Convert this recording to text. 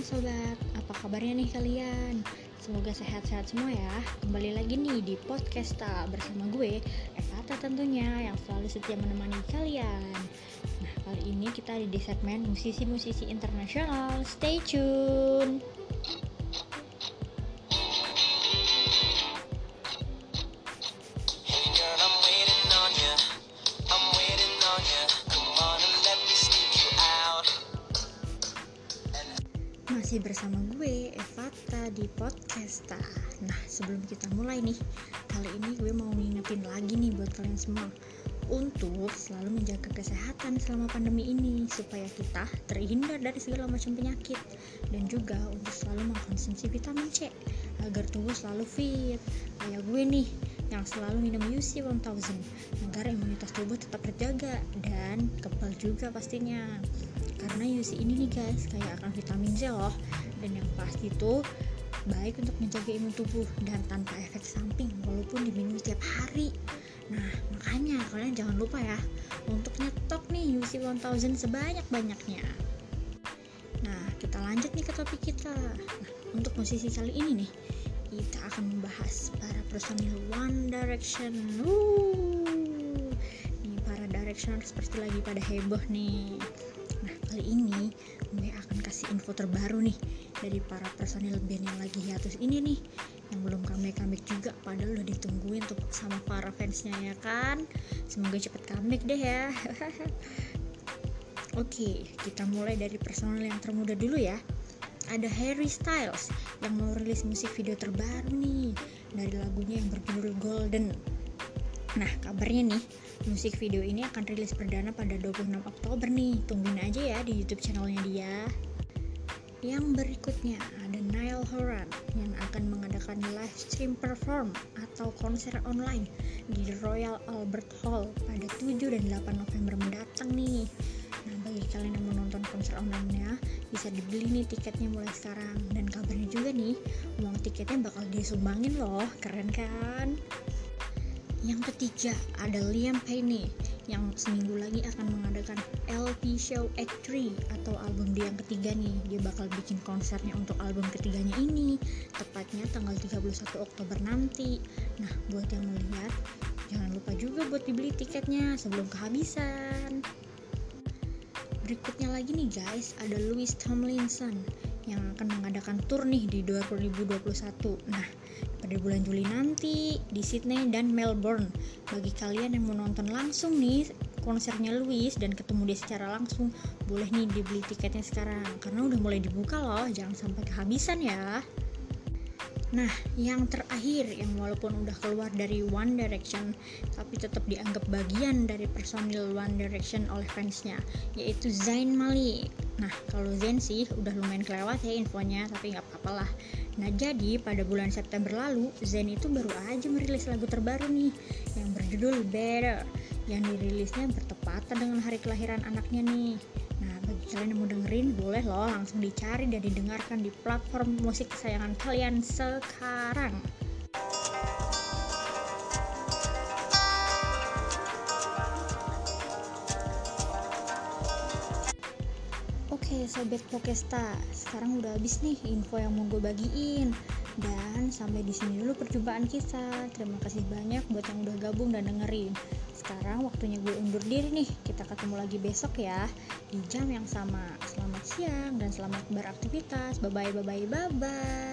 siang sobat, apa kabarnya nih kalian? Semoga sehat-sehat semua ya. Kembali lagi nih di Podcasta bersama gue, Evata tentunya yang selalu setia menemani kalian. Nah kali ini kita ada di segmen musisi-musisi internasional. Stay tune Masih bersama gue, Evata di Podcasta. Nah sebelum kita mulai nih Kali ini gue mau ngingetin lagi nih buat kalian semua Untuk selalu menjaga kesehatan selama pandemi ini Supaya kita terhindar dari segala macam penyakit. Dan juga untuk selalu mengkonsumsi vitamin C Agar tubuh selalu fit. Kayak gue nih yang selalu minum UC 1000 agar imunitas tubuh tetap terjaga dan kebal juga pastinya. Karena UC ini nih guys kayak akan vitamin C loh. Dan yang pasti itu baik untuk menjaga imun tubuh dan tanpa efek samping walaupun diminum setiap hari. Nah makanya kalian jangan lupa ya untuk nyetok nih UC 1000 sebanyak-banyaknya. Nah kita lanjut nih ke topik kita. Nah, untuk musisi kali ini nih kita akan membahas personil One Direction. Wuh. nih para Directioner seperti lagi pada heboh nih. Nah, kali ini gue akan kasih info terbaru nih dari para personil band yang lagi hiatus ini nih yang belum comeback-comeback juga padahal udah ditungguin tuh sama para fansnya ya kan? Semoga cepet comeback deh ya. Oke, kita mulai dari personil yang termuda dulu ya ada Harry Styles yang mau rilis musik video terbaru nih dari lagunya yang berjudul Golden Nah, kabarnya nih, musik video ini akan rilis perdana pada 26 Oktober nih. Tungguin aja ya di YouTube channelnya dia. Yang berikutnya ada Niall Horan yang akan mengadakan live stream perform atau konser online di Royal Albert Hall pada 7 dan 8 November mendatang nih. Nah, bagi kalian yang mau nonton konser online-nya, bisa dibeli nih tiketnya mulai sekarang. Dan kabarnya juga nih, uang tiketnya bakal disumbangin loh. Keren kan? Yang ketiga ada Liam Payne yang seminggu lagi akan mengadakan LP Show Act 3 atau album dia yang ketiga nih. Dia bakal bikin konsernya untuk album ketiganya ini tepatnya tanggal 31 Oktober nanti. Nah, buat yang mau lihat, jangan lupa juga buat dibeli tiketnya sebelum kehabisan. Berikutnya lagi nih guys, ada Louis Tomlinson yang akan mengadakan tour nih di 2021. Nah, pada bulan Juli nanti di Sydney dan Melbourne. Bagi kalian yang mau nonton langsung nih konsernya Louis dan ketemu dia secara langsung, boleh nih dibeli tiketnya sekarang karena udah mulai dibuka loh, jangan sampai kehabisan ya. Nah, yang terakhir yang walaupun udah keluar dari One Direction tapi tetap dianggap bagian dari personil One Direction oleh fansnya, yaitu Zayn Malik. Nah, kalau Zayn sih udah lumayan kelewat ya infonya, tapi nggak apa-apa lah. Nah, jadi pada bulan September lalu, Zayn itu baru aja merilis lagu terbaru nih yang berjudul Better yang dirilisnya bertepatan dengan hari kelahiran anaknya nih. Bagi kalian yang mau dengerin, boleh loh langsung dicari dan didengarkan di platform musik kesayangan kalian sekarang. Oke Sobat Pokesta, sekarang udah habis nih info yang mau gue bagiin. Dan sampai di sini dulu perjumpaan kita. Terima kasih banyak buat yang udah gabung dan dengerin Sekarang waktunya gue undur diri nih. Kita ketemu lagi besok ya Di jam yang sama. Selamat siang dan selamat beraktivitas. Bye bye bye bye bye